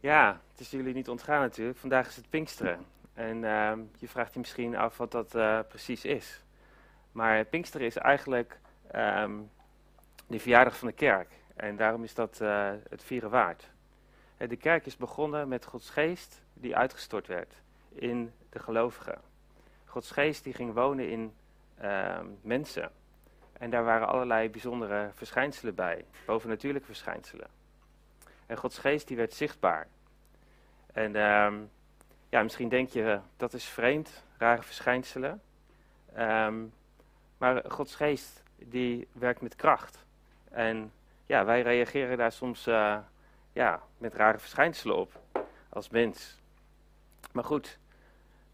Ja, het is jullie niet ontgaan natuurlijk. Vandaag is het Pinksteren. En ehm, je vraagt je misschien af wat dat eh, precies is. Maar Pinksteren is eigenlijk ehm, de verjaardag van de kerk. En daarom is dat eh, het vieren waard. Eh, de kerk is begonnen met Gods geest die uitgestort werd in de gelovigen. Gods geest die ging wonen in ehm, mensen. En daar waren allerlei bijzondere verschijnselen bij, bovennatuurlijke verschijnselen. En Gods geest die werd zichtbaar. En ehm, ja, misschien denk je dat is vreemd, rare verschijnselen. Ehm, maar Gods geest die werkt met kracht. En ja, wij reageren daar soms uh, ja, met rare verschijnselen op als mens. Maar goed,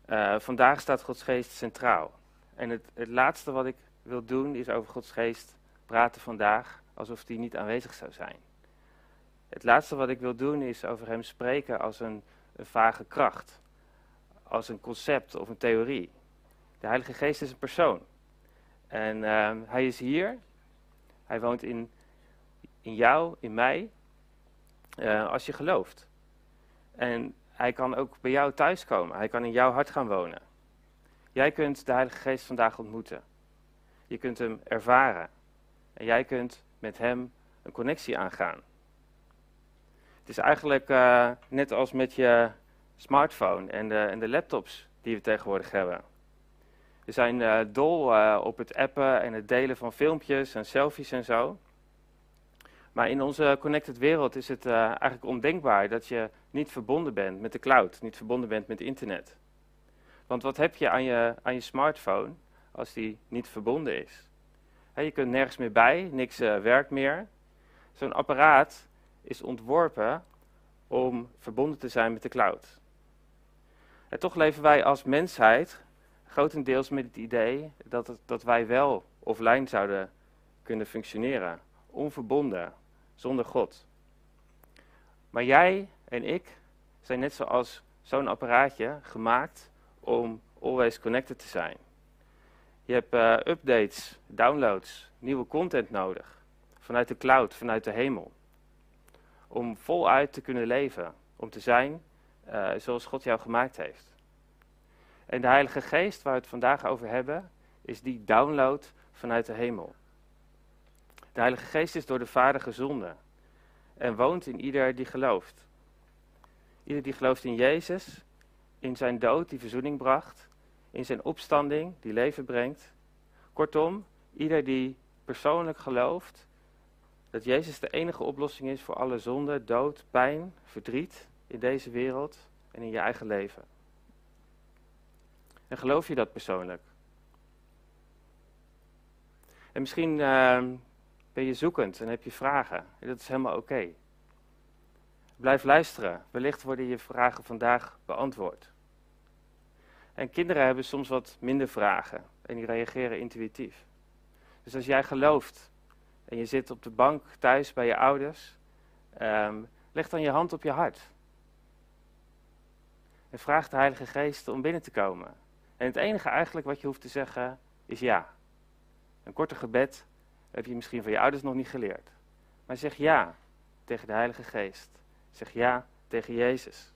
uh, vandaag staat Gods geest centraal. En het, het laatste wat ik wil doen is over Gods geest praten vandaag alsof die niet aanwezig zou zijn. Het laatste wat ik wil doen is over hem spreken als een, vage kracht, als een concept of een theorie. De Heilige Geest is een persoon. En uh, hij is hier, hij woont in, in jou, in mij, uh, als je gelooft. En hij kan ook bij jou thuiskomen, hij kan in jouw hart gaan wonen. Jij kunt de Heilige Geest vandaag ontmoeten. Je kunt hem ervaren. En jij kunt met hem een connectie aangaan. Het is eigenlijk uh, net als met je smartphone en de, en de, laptops die we tegenwoordig hebben. We zijn uh, dol uh, op het appen en het delen van filmpjes en selfies en zo. Maar in onze connected wereld is het eigenlijk ondenkbaar dat je niet verbonden bent met de cloud, niet verbonden bent met internet. Want wat heb je aan je, aan je smartphone als die niet verbonden is? Je kunt nergens meer bij, niks werkt meer. Zo'n apparaat is ontworpen om verbonden te zijn met de cloud. En toch leven wij als mensheid grotendeels met het idee dat, dat wij wel offline zouden kunnen functioneren, onverbonden, zonder God. Maar jij en ik zijn net zoals zo'n apparaatje gemaakt om always connected te zijn. Je hebt uh, updates, downloads, nieuwe content nodig. Vanuit de cloud, vanuit de hemel om voluit te kunnen leven, om te zijn uh, zoals God jou gemaakt heeft. En de Heilige Geest, waar we het vandaag over hebben, is die download vanuit de hemel. De Heilige Geest is door de Vader gezonden en woont in ieder die gelooft. Ieder die gelooft in Jezus, in zijn dood die verzoening bracht, in zijn opstanding die leven brengt. Kortom, ieder die persoonlijk gelooft dat Jezus de enige oplossing is voor alle zonde, dood, pijn, verdriet in deze wereld en in je eigen leven. En geloof je dat persoonlijk? En misschien uh, ben je zoekend en heb je vragen. En dat is helemaal oké. Blijf luisteren. Wellicht worden je vragen vandaag beantwoord. En kinderen hebben soms wat minder vragen en die reageren intuïtief. Dus als jij gelooft en je zit op de bank thuis bij je ouders, um, leg dan je hand op je hart. En vraag de Heilige Geest om binnen te komen. En het enige eigenlijk wat je hoeft te zeggen is ja. Een korte gebed heb je misschien van je ouders nog niet geleerd. Maar zeg ja tegen de Heilige Geest. Zeg ja tegen Jezus.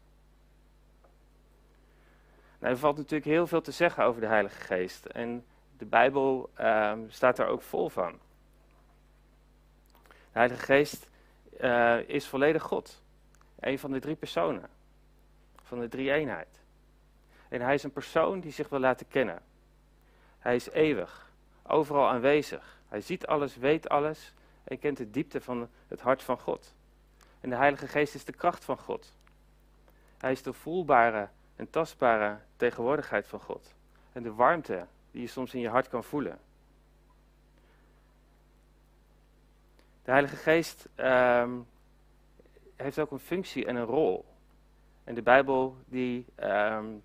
Nou, er valt natuurlijk heel veel te zeggen over de Heilige Geest. En de Bijbel um, staat er ook vol van. De Heilige Geest uh, is volledig God. Een van de drie personen. Van de drie eenheid. En hij is een persoon die zich wil laten kennen. Hij is eeuwig, overal aanwezig. Hij ziet alles, weet alles en kent de diepte van het hart van God. En de Heilige Geest is de kracht van God. Hij is de voelbare en tastbare tegenwoordigheid van God. En de warmte die je soms in je hart kan voelen. De Heilige Geest um, heeft ook een functie en een rol. En de Bijbel die um,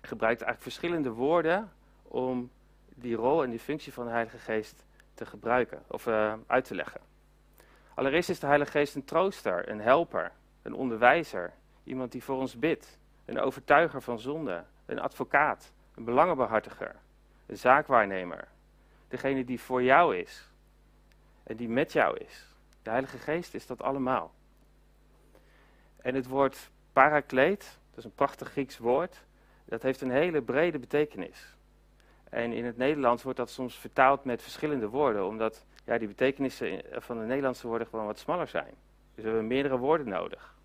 gebruikt eigenlijk verschillende woorden om die rol en die functie van de Heilige Geest te gebruiken of uh, uit te leggen. Allereerst is de Heilige Geest een trooster, een helper, een onderwijzer, iemand die voor ons bidt, een overtuiger van zonde, een advocaat, een belangenbehartiger, een zaakwaarnemer, degene die voor jou is, en die met jou is. De Heilige Geest is dat allemaal. En het woord parakleet, dat is een prachtig Grieks woord, dat heeft een hele brede betekenis. En in het Nederlands wordt dat soms vertaald met verschillende woorden, omdat ja, die betekenissen van de Nederlandse woorden gewoon wat smaller zijn. Dus we hebben meerdere woorden nodig.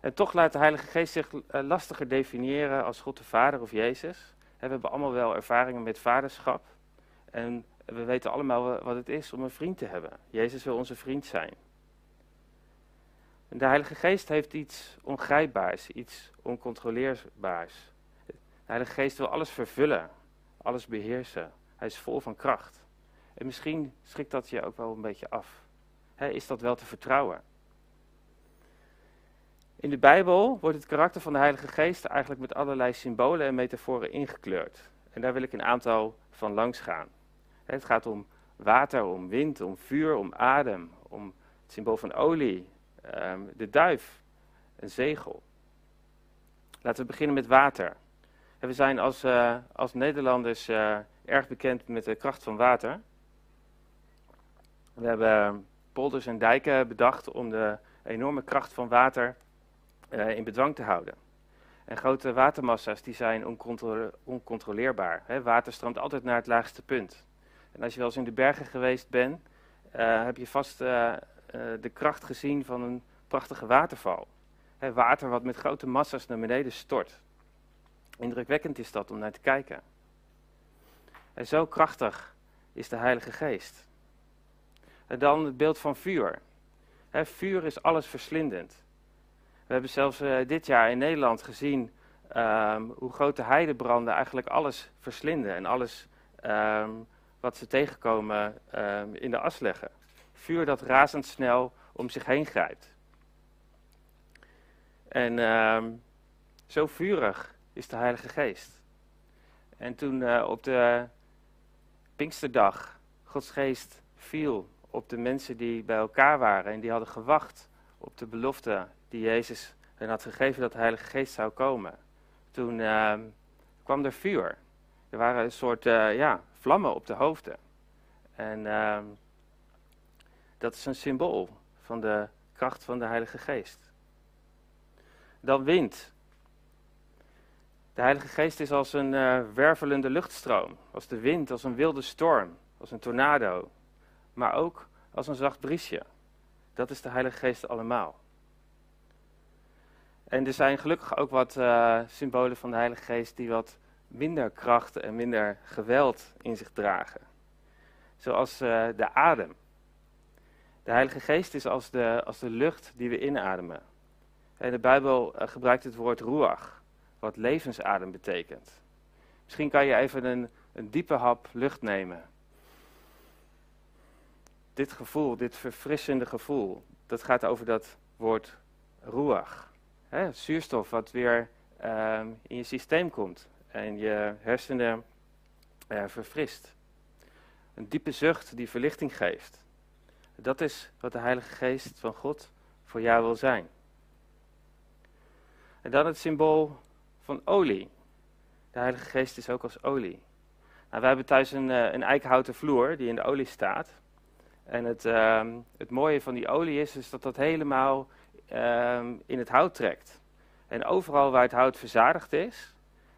En toch laat de Heilige Geest zich eh, lastiger definiëren als God de Vader of Jezus. We hebben allemaal wel ervaringen met vaderschap. En we weten allemaal wat het is om een vriend te hebben. Jezus wil onze vriend zijn. De Heilige Geest heeft iets ongrijpbaars, iets oncontroleerbaars. De Heilige Geest wil alles vervullen, alles beheersen. Hij is vol van kracht. En misschien schrikt dat je ook wel een beetje af. is dat wel te vertrouwen? In de Bijbel wordt het karakter van de Heilige Geest eigenlijk met allerlei symbolen en metaforen ingekleurd. En daar wil ik een aantal van langs gaan. Het gaat om water, om wind, om vuur, om adem, om het symbool van olie, ehm, de duif, een zegel. Laten we beginnen met water. We zijn als, uh, als Nederlanders uh, erg bekend met de kracht van water. We hebben polders en dijken bedacht om de enorme kracht van water uh, in bedwang te houden. En grote watermassa's die zijn oncontroleerbaar. Water stroomt altijd naar het laagste punt. En als je wel eens in de bergen geweest bent, uh, heb je vast uh, de kracht gezien van een prachtige waterval. Hè, water wat met grote massa's naar beneden stort. Indrukwekkend is dat om naar te kijken. En zo krachtig is de Heilige Geest. En dan het beeld van vuur. Hè, vuur is alles verslindend. We hebben zelfs dit jaar in Nederland gezien um, hoe grote heidebranden eigenlijk alles verslinden en alles um, wat ze tegenkomen um, in de as leggen. Vuur dat razendsnel om zich heen grijpt. En zo vurig is de Heilige Geest. En toen uh, op de Pinksterdag Gods Geest viel op de mensen die bij elkaar waren en die hadden gewacht op de belofte die Jezus hen had gegeven dat de Heilige Geest zou komen. Toen uh, kwam er vuur. Er waren een soort uh, ja, vlammen op de hoofden. En uh, dat is een symbool van de kracht van de Heilige Geest. Dan wind. De Heilige Geest is als een uh, wervelende luchtstroom, als de wind, als een wilde storm, als een tornado, maar ook als een zacht briesje. Dat is de Heilige Geest allemaal. En er zijn gelukkig ook wat uh, symbolen van de Heilige Geest die wat minder kracht en minder geweld in zich dragen. Zoals uh, de adem. De Heilige Geest is als de, als de lucht die we inademen. En de Bijbel uh, gebruikt het woord ruach, wat levensadem betekent. Misschien kan je even een, een diepe hap lucht nemen. Dit gevoel, dit verfrissende gevoel, dat gaat over dat woord ruach hè, zuurstof wat weer ehm, in je systeem komt en je hersenen uh, verfrist. Een diepe zucht die verlichting geeft. Dat is wat de Heilige Geest van God voor jou wil zijn. En dan het symbool van olie. De Heilige Geest is ook als olie. Nou, wij hebben thuis een, uh, een eikenhouten vloer die in de olie staat. En het, uh, het mooie van die olie is, is dat dat helemaal Ehm, in het hout trekt. En overal waar het hout verzadigd is,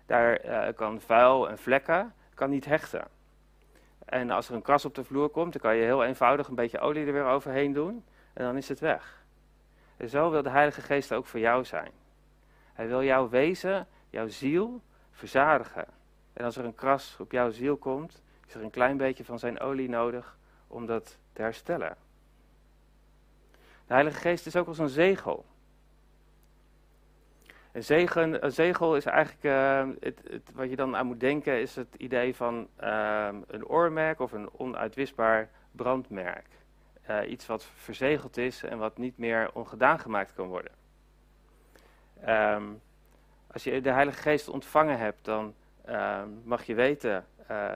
daar uh, kan vuil en vlekken kan niet hechten. En als er een kras op de vloer komt, dan kan je heel eenvoudig een beetje olie er weer overheen doen en dan is het weg. En zo wil de Heilige Geest ook voor jou zijn. Hij wil jouw wezen, jouw ziel verzadigen. En als er een kras op jouw ziel komt, is er een klein beetje van zijn olie nodig om dat te herstellen. De Heilige Geest is ook als een zegel. Een, een zegel is eigenlijk, uh, het, het, wat je dan aan moet denken, is het idee van uh, een oormerk of een onuitwisbaar brandmerk. Uh, iets wat verzegeld is en wat niet meer ongedaan gemaakt kan worden. Um, als je de Heilige Geest ontvangen hebt, dan ehm, mag je weten,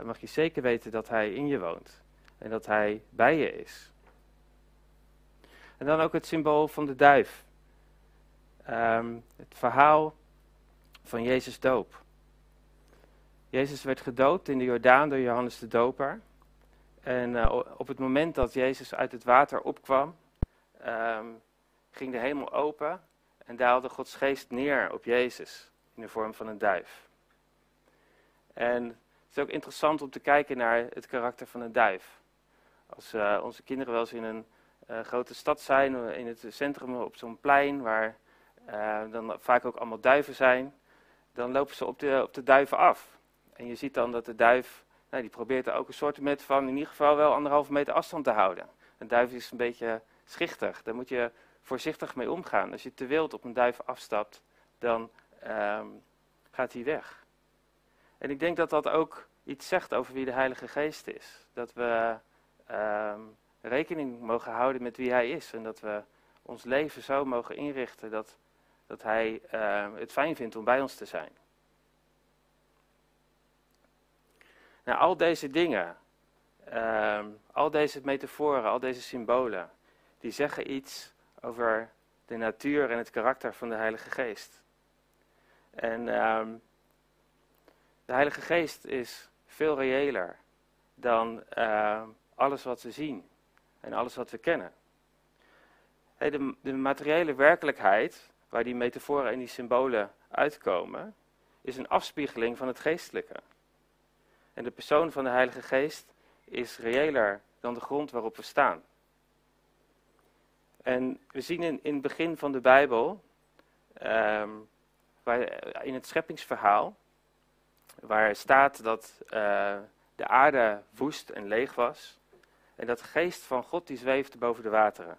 mag je zeker weten dat Hij in je woont. En dat Hij bij je is. En dan ook het symbool van de duif. Um, het verhaal van Jezus doop. Jezus werd gedoopt in de Jordaan door Johannes de Doper. En uh, op het moment dat Jezus uit het water opkwam, um, ging de hemel open en daalde Gods geest neer op Jezus in de vorm van een duif. En het is ook interessant om te kijken naar het karakter van een duif. Als uh, onze kinderen wel eens in een uh, grote stad zijn, in het centrum op zo'n plein, waar dan vaak ook allemaal duiven zijn, dan lopen ze op de, op de duiven af. En je ziet dan dat de duif, nou, die probeert er ook een soort met van in ieder geval wel anderhalve meter afstand te houden. Een duif is een beetje schichtig, daar moet je voorzichtig mee omgaan. Als je te wild op een duif afstapt, dan um, gaat hij weg. En ik denk dat dat ook iets zegt over wie de Heilige Geest is. Dat we um, rekening mogen houden met wie Hij is. En dat we ons leven zo mogen inrichten dat, dat Hij uh, het fijn vindt om bij ons te zijn. Nou, al deze dingen, uh, al deze metaforen, al deze symbolen, die zeggen iets over de natuur en het karakter van de Heilige Geest. En uh, de Heilige Geest is veel reëler dan alles wat we zien en alles wat we kennen. de, de, materiële werkelijkheid, waar die metaforen en die symbolen uitkomen, is een afspiegeling van het geestelijke. En de persoon van de Heilige Geest is reëler dan de grond waarop we staan. En we zien in, in het begin van de Bijbel, waar, in het scheppingsverhaal, waar staat dat uh, de aarde woest en leeg was. En dat de geest van God die zweefde boven de wateren.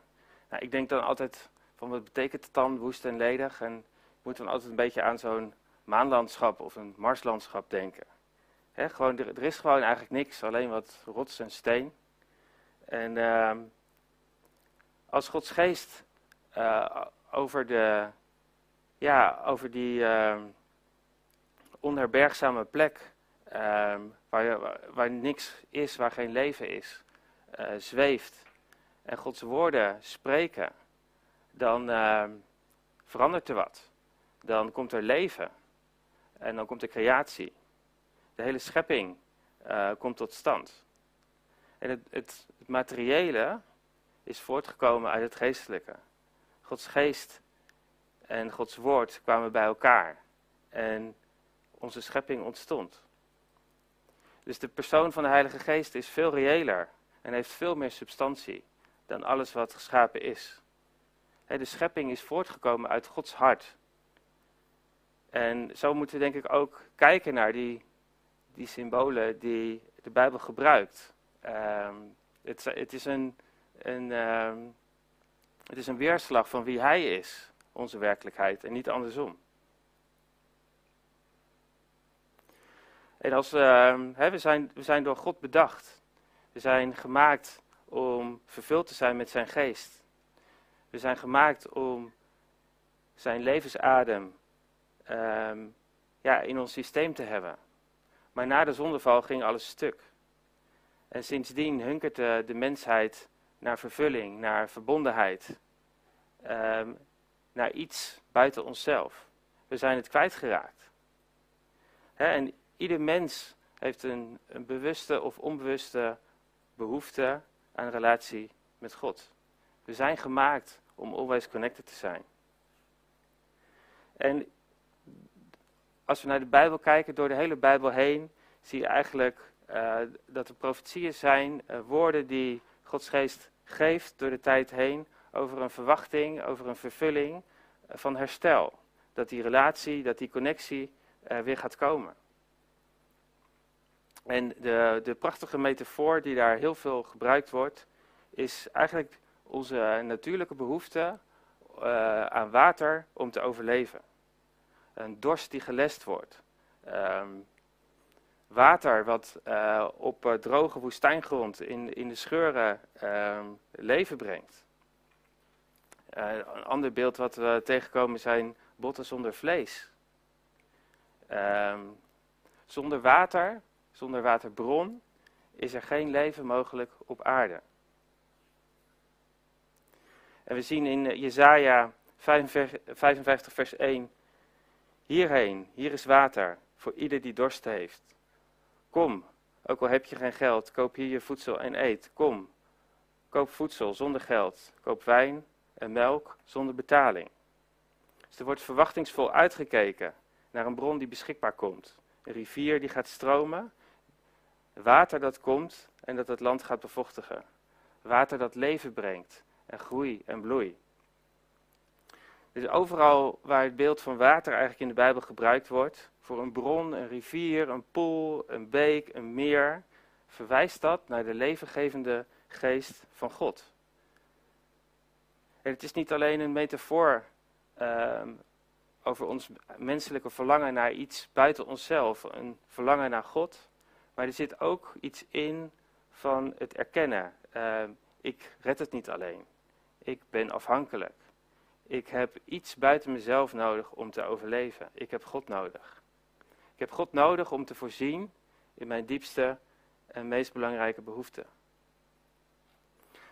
Nou, ik denk dan altijd van wat betekent het dan woest en ledig? En ik moet dan altijd een beetje aan zo'n maanlandschap of een marslandschap denken. Gewoon, er, is gewoon eigenlijk niks, alleen wat rots en steen. En uh, als Gods geest uh, over, de, ja, over die uh, onherbergzame plek, ehm, waar, waar, niks is, waar geen leven is, uh, zweeft en Gods woorden spreken, dan uh, verandert er wat. Dan komt er leven en dan komt er creatie. De hele schepping uh, komt tot stand. En het, het, het, materiële is voortgekomen uit het geestelijke. Gods geest en Gods woord kwamen bij elkaar. En onze schepping ontstond. Dus de persoon van de Heilige Geest is veel reëler en heeft veel meer substantie dan alles wat geschapen is. De schepping is voortgekomen uit Gods hart. En zo moeten we denk ik ook kijken naar die, die symbolen die de Bijbel gebruikt. Um, het, het, is een, een, um, het is een weerslag van wie Hij is, onze werkelijkheid, en niet andersom. En als, uh, we, zijn, we zijn door God bedacht. We zijn gemaakt om vervuld te zijn met zijn geest. We zijn gemaakt om zijn levensadem um, ja, in ons systeem te hebben. Maar na de zondeval ging alles stuk. En sindsdien hunkert de, de mensheid naar vervulling, naar verbondenheid, um, naar iets buiten onszelf. We zijn het kwijtgeraakt. He, en ieder mens heeft een, een bewuste of onbewuste behoefte aan relatie met God. We zijn gemaakt om always connected te zijn. En als we naar de Bijbel kijken, door de hele Bijbel heen, zie je eigenlijk uh, dat er profetieën zijn, uh, woorden die Gods geest geeft door de tijd heen, over een verwachting, over een vervulling uh, van herstel. Dat die relatie, dat die connectie weer gaat komen. En de, de prachtige metafoor die daar heel veel gebruikt wordt, is eigenlijk onze natuurlijke behoefte uh, aan water om te overleven. Een dorst die gelest wordt. Um, water wat uh, op uh, droge woestijngrond in, in de scheuren um, leven brengt. een ander beeld wat we tegenkomen zijn botten zonder vlees. Um, zonder water zonder waterbron is er geen leven mogelijk op aarde. En we zien in eh, Jesaja 55 vers 1, hierheen, hier is water voor ieder die dorst heeft. Kom, ook al heb je geen geld, koop hier je voedsel en eet. Kom, koop voedsel zonder geld, koop wijn en melk zonder betaling. Dus er wordt verwachtingsvol uitgekeken naar een bron die beschikbaar komt. Een rivier die gaat stromen, water dat komt en dat het land gaat bevochtigen. Water dat leven brengt en groei en bloei. Dus overal waar het beeld van water eigenlijk in de Bijbel gebruikt wordt, voor een bron, een rivier, een poel, een beek, een meer, verwijst dat naar de levengevende geest van God. En het is niet alleen een metafoor uh, over ons menselijke verlangen naar iets buiten onszelf, een verlangen naar God, maar er zit ook iets in van het erkennen. Uh, ik red het niet alleen. Ik ben afhankelijk. Ik heb iets buiten mezelf nodig om te overleven. Ik heb God nodig. Ik heb God nodig om te voorzien in mijn diepste en meest belangrijke behoeften.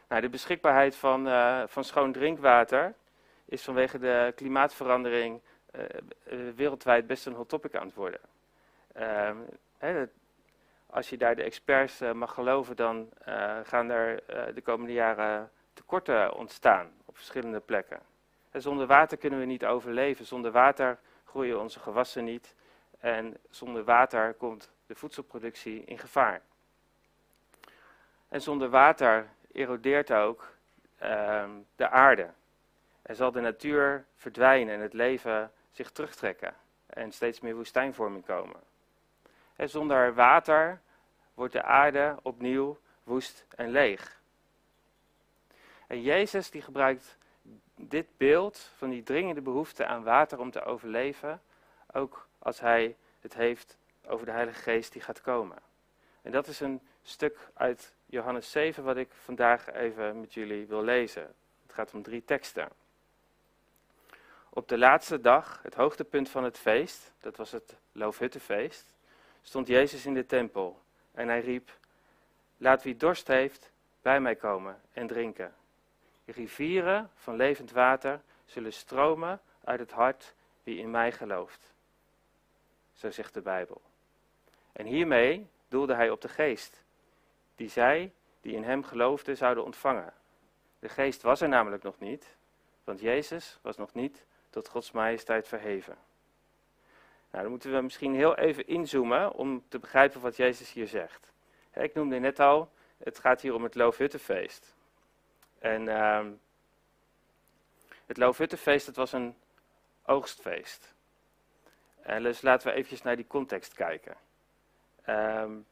Nou, de beschikbaarheid van, uh, van schoon drinkwater is vanwege de klimaatverandering uh, wereldwijd best een hot topic aan het worden. Ehm, als je daar de experts mag geloven, dan gaan er de komende jaren tekorten ontstaan op verschillende plekken. En zonder water kunnen we niet overleven. Zonder water groeien onze gewassen niet. En zonder water komt de voedselproductie in gevaar. En zonder water erodeert ook uh, de aarde. En zal de natuur verdwijnen en het leven zich terugtrekken. En steeds meer woestijnvorming komen. En zonder water wordt de aarde opnieuw woest en leeg. En Jezus die gebruikt dit beeld van die dringende behoefte aan water om te overleven, ook als hij het heeft over de Heilige Geest die gaat komen. En dat is een stuk uit Johannes 7 wat ik vandaag even met jullie wil lezen. Het gaat om drie teksten. Op de laatste dag, het hoogtepunt van het feest, dat was het Loofhuttenfeest, stond Jezus in de tempel en hij riep, laat wie dorst heeft bij mij komen en drinken. Rivieren van levend water zullen stromen uit het hart wie in mij gelooft. Zo zegt de Bijbel. En hiermee doelde hij op de geest, die zij die in hem geloofden zouden ontvangen. De geest was er namelijk nog niet, want Jezus was nog niet tot Gods majesteit verheven. Nou, dan moeten we misschien heel even inzoomen om te begrijpen wat Jezus hier zegt. Ik noemde net al, het gaat hier om het Loofhuttenfeest. En uh, het Loofhuttenfeest, dat was een oogstfeest. En dus laten we eventjes naar die context kijken. Um,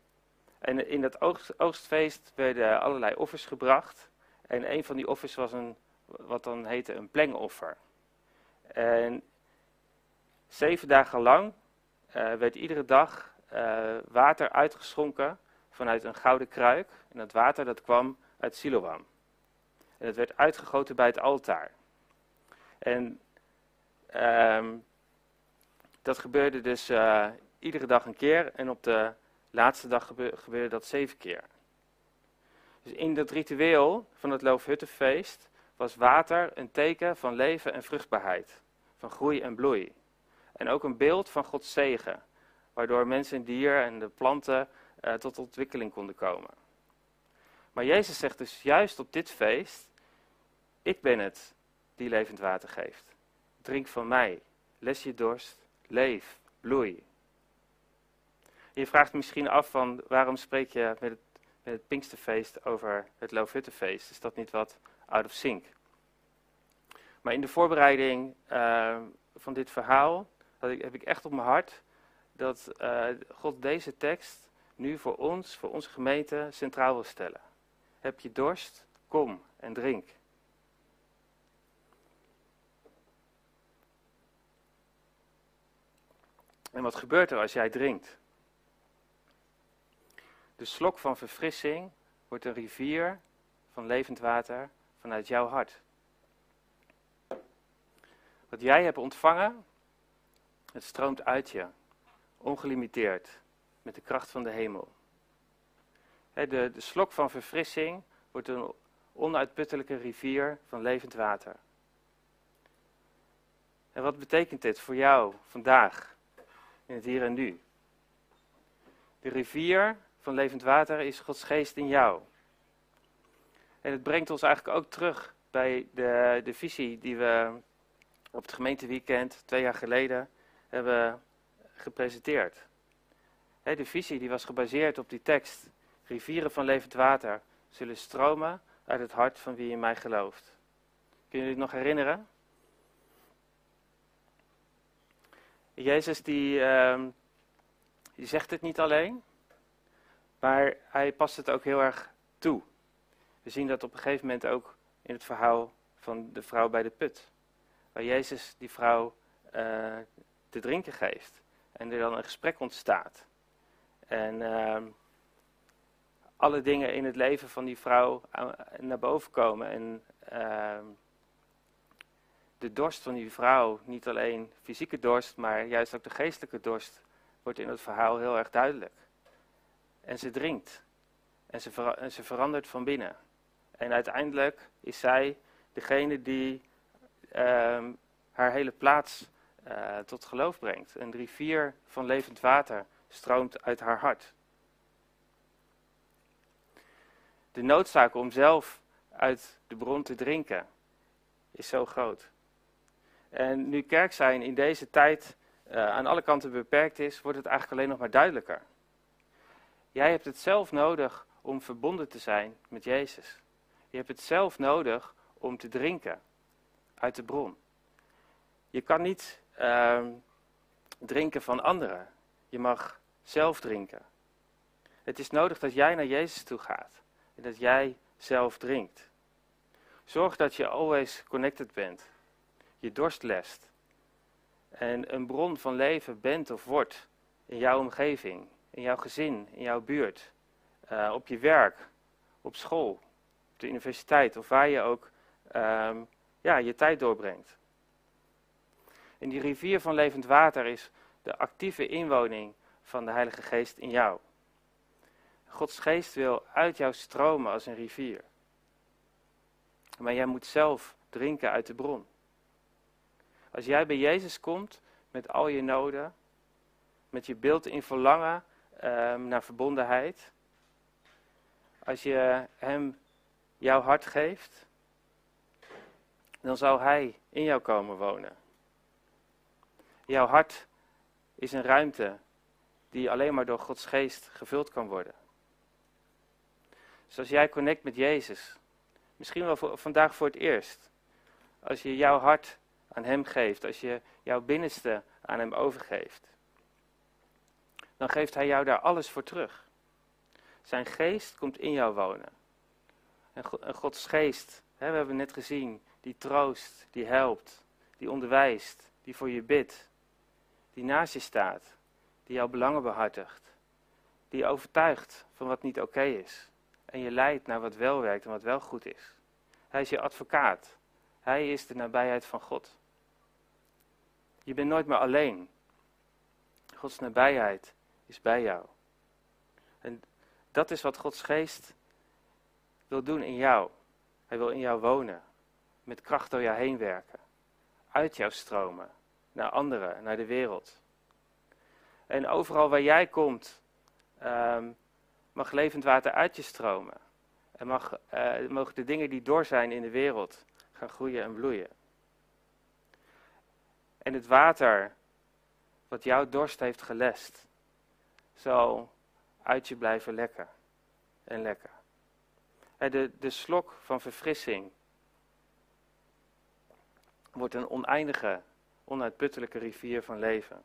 en in dat oogst, oogstfeest werden allerlei offers gebracht. En een van die offers was een, wat dan heette een plengoffer. En zeven dagen lang uh, werd iedere dag uh, water uitgeschonken vanuit een gouden kruik. En dat water dat kwam uit Siloam. En het werd uitgegoten bij het altaar. En um, dat gebeurde dus uh, iedere dag een keer. En op de laatste dag gebeurde dat zeven keer. Dus in dat ritueel van het Loofhuttenfeest was water een teken van leven en vruchtbaarheid. Van groei en bloei. En ook een beeld van Gods zegen. Waardoor mensen en dieren en de planten uh, tot ontwikkeling konden komen. Maar Jezus zegt dus juist op dit feest ik ben het die levend water geeft. Drink van mij, les je dorst, leef, bloei. Je vraagt misschien af van waarom spreek je met het, met het Pinksterfeest over het Loofhuttenfeest? Is dat niet wat out of sync? Maar in de voorbereiding uh, van dit verhaal ik, heb ik echt op mijn hart dat uh, God deze tekst nu voor ons, voor onze gemeente, centraal wil stellen. Heb je dorst? Kom en drink. En wat gebeurt er als jij drinkt? De slok van verfrissing wordt een rivier van levend water vanuit jouw hart. Wat jij hebt ontvangen, het stroomt uit je, ongelimiteerd, met de kracht van de hemel. De, de slok van verfrissing wordt een onuitputtelijke rivier van levend water. En wat betekent dit voor jou vandaag? In het hier en nu. De rivier van levend water is Gods geest in jou. En het brengt ons eigenlijk ook terug bij de, de visie die we op het gemeenteweekend twee jaar geleden hebben gepresenteerd. de visie die was gebaseerd op die tekst. Rivieren van levend water zullen stromen uit het hart van wie in mij gelooft. Kun je het nog herinneren? Jezus die, ehm, die zegt het niet alleen, maar hij past het ook heel erg toe. We zien dat op een gegeven moment ook in het verhaal van de vrouw bij de put. Waar Jezus die vrouw uh, te drinken geeft. En er dan een gesprek ontstaat. En uh, alle dingen in het leven van die vrouw naar boven komen. En uh, de dorst van die vrouw, niet alleen fysieke dorst, maar juist ook de geestelijke dorst, wordt in het verhaal heel erg duidelijk. En ze drinkt. En ze, ze verandert van binnen. En uiteindelijk is zij degene die ehm, haar hele plaats uh, tot geloof brengt. Een rivier van levend water stroomt uit haar hart. De noodzaak om zelf uit de bron te drinken is zo groot. En nu kerk zijn in deze tijd uh, aan alle kanten beperkt is, wordt het eigenlijk alleen nog maar duidelijker. Jij hebt het zelf nodig om verbonden te zijn met Jezus. Je hebt het zelf nodig om te drinken uit de bron. Je kan niet uh, drinken van anderen. Je mag zelf drinken. Het is nodig dat jij naar Jezus toe gaat en dat jij zelf drinkt. Zorg dat je always connected bent. Je dorst lest. En een bron van leven bent of wordt in jouw omgeving, in jouw gezin, in jouw buurt, uh, op je werk, op school, op de universiteit of waar je ook um, ja, je tijd doorbrengt. En die rivier van levend water is de actieve inwoning van de Heilige Geest in jou. Gods geest wil uit jou stromen als een rivier. Maar jij moet zelf drinken uit de bron. Als jij bij Jezus komt met al je noden, met je beeld in verlangen um, naar verbondenheid, als je Hem jouw hart geeft, dan zal Hij in jou komen wonen. Jouw hart is een ruimte die alleen maar door Gods geest gevuld kan worden. Dus als jij connect met Jezus, misschien wel voor, vandaag voor het eerst, als je jouw hart aan Hem geeft, als je jouw binnenste aan Hem overgeeft, dan geeft Hij jou daar alles voor terug. Zijn geest komt in jou wonen. En Gods geest, hè, we hebben net gezien, die troost, die helpt, die onderwijst, die voor je bidt, die naast je staat, die jouw belangen behartigt, die overtuigt van wat niet oké is en je leidt naar wat wel werkt en wat wel goed is. Hij is je advocaat. Hij is de nabijheid van God. Je bent nooit meer alleen. Gods nabijheid is bij jou. En dat is wat Gods geest wil doen in jou. Hij wil in jou wonen, met kracht door jou heen werken, uit jou stromen, naar anderen, naar de wereld. En overal waar jij komt, um, mag levend water uit je stromen. En mag, uh, mogen de dingen die door zijn in de wereld gaan groeien en bloeien. En het water wat jouw dorst heeft gelest, zal uit je blijven lekken en lekker. De, de slok van verfrissing wordt een oneindige, onuitputtelijke rivier van leven.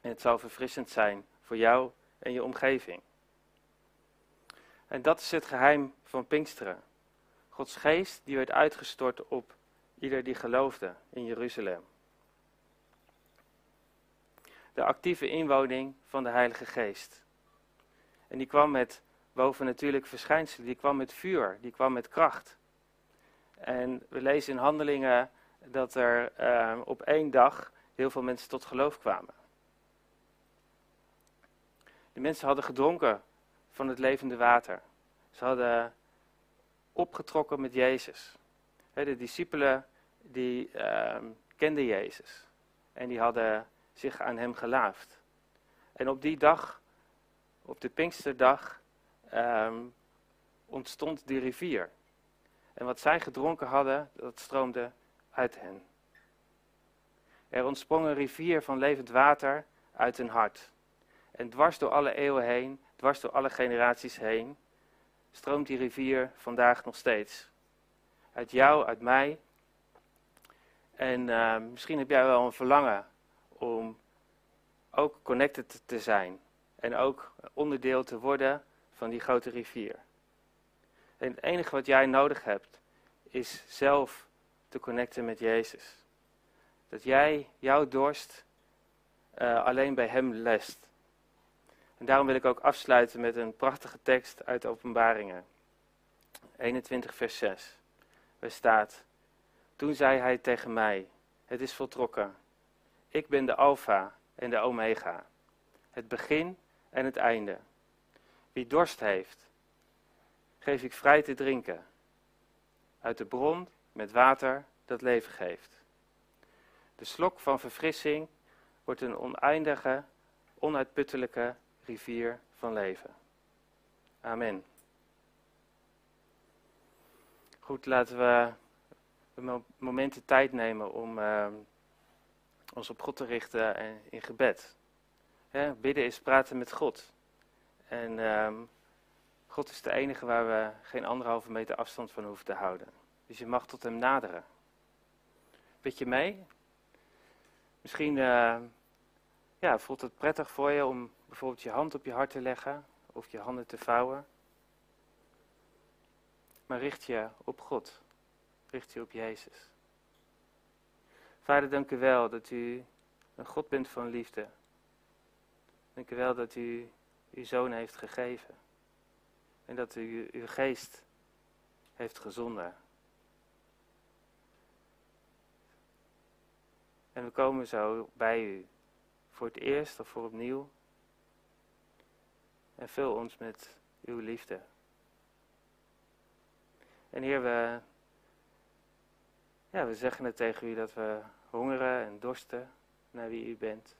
En het zal verfrissend zijn voor jou en je omgeving. En dat is het geheim van Pinksteren. Gods geest die werd uitgestort op ieder die geloofde in Jeruzalem. De actieve inwoning van de Heilige Geest. En die kwam met bovennatuurlijk verschijnselen, die kwam met vuur, die kwam met kracht. En we lezen in handelingen dat er uh, op één dag heel veel mensen tot geloof kwamen. De mensen hadden gedronken van het levende water. Ze hadden opgetrokken met Jezus. de discipelen die uh, kenden Jezus. En die hadden zich aan hem gelaafd. En op die dag, op de Pinksterdag, um, ontstond die rivier. En wat zij gedronken hadden, dat stroomde uit hen. Er ontsprong een rivier van levend water uit hun hart. En dwars door alle eeuwen heen, dwars door alle generaties heen, stroomt die rivier vandaag nog steeds. Uit jou, uit mij. En uh, misschien heb jij wel een verlangen om ook connected te zijn. En ook onderdeel te worden van die grote rivier. En het enige wat jij nodig hebt, is zelf te connecten met Jezus. Dat jij jouw dorst uh, alleen bij Hem lest. En daarom wil ik ook afsluiten met een prachtige tekst uit de Openbaringen. 21 vers 6. Waar staat, toen zei hij tegen mij, het is voltrokken. Ik ben de Alpha en de Omega. Het begin en het einde. Wie dorst heeft, geef ik vrij te drinken. Uit de bron met water dat leven geeft. De slok van verfrissing wordt een oneindige, onuitputtelijke rivier van leven. Amen. Goed, laten we een momenten tijd nemen om uh, ons op God te richten en in gebed. bidden is praten met God. En uh, God is de enige waar we geen anderhalve meter afstand van hoeven te houden. Dus je mag tot hem naderen. Bid je mee? Misschien uh, ja, voelt het prettig voor je om bijvoorbeeld je hand op je hart te leggen of je handen te vouwen. Maar richt je op God. Richt je op Jezus. Vader, dank u wel dat u een God bent van liefde. Dank u wel dat u uw zoon heeft gegeven. En dat u uw geest heeft gezonden. En we komen zo bij u voor het eerst of voor opnieuw. En vul ons met uw liefde. En Heer, we, ja, we zeggen het tegen u dat we hongeren en dorsten naar wie u bent.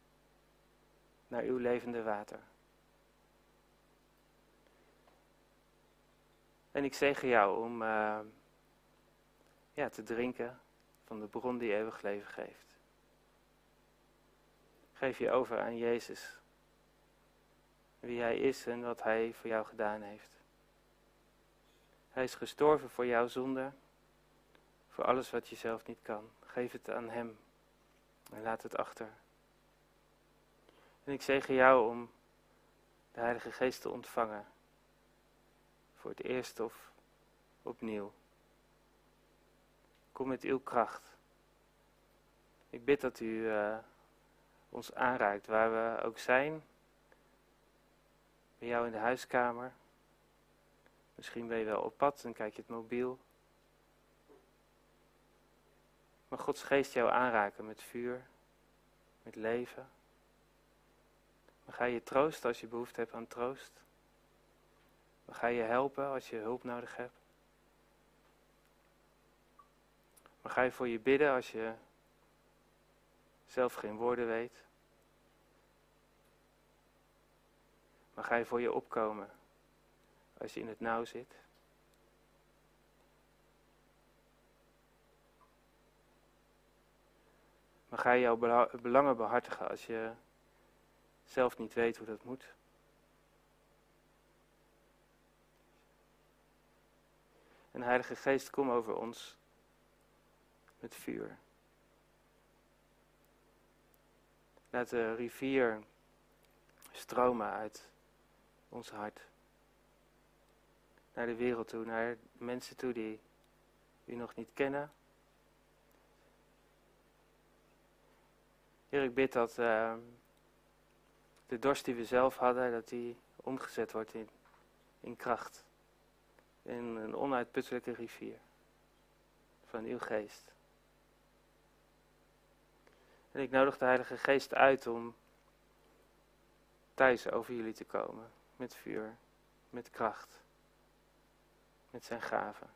Naar uw levende water. En ik zegen jou om uh, ja, te drinken van de bron die eeuwig leven geeft. Geef je over aan Jezus. Wie Hij is en wat Hij voor jou gedaan heeft. Hij is gestorven voor jouw zonde. Voor alles wat je zelf niet kan. Geef het aan Hem. En laat het achter. En ik zegen jou om de Heilige Geest te ontvangen. Voor het eerst of opnieuw. Kom met uw kracht. Ik bid dat u uh, ons aanraakt waar we ook zijn. Bij jou in de huiskamer. Misschien ben je wel op pad en kijk je het mobiel. Maar Gods geest jou aanraken met vuur, met leven. Maar ga je troosten als je behoefte hebt aan troost. Maar ga je helpen als je hulp nodig hebt. Ga je voor je bidden als je zelf geen woorden weet. Ga je voor je opkomen als je in het nauw zit? Maar ga je jouw belangen behartigen als je zelf niet weet hoe dat moet? En Heilige Geest, kom over ons met vuur. Laat de rivier stromen uit ons hart. Naar de wereld toe, naar mensen toe die u nog niet kennen. Heer, ik bid dat uh, de dorst die we zelf hadden, dat die omgezet wordt in, in kracht. In een onuitputtelijke rivier van uw geest. En ik nodig de Heilige Geest uit om thuis over jullie te komen. Met vuur, met kracht, met zijn gaven.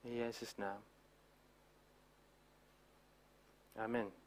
In Jezus' naam. Amen.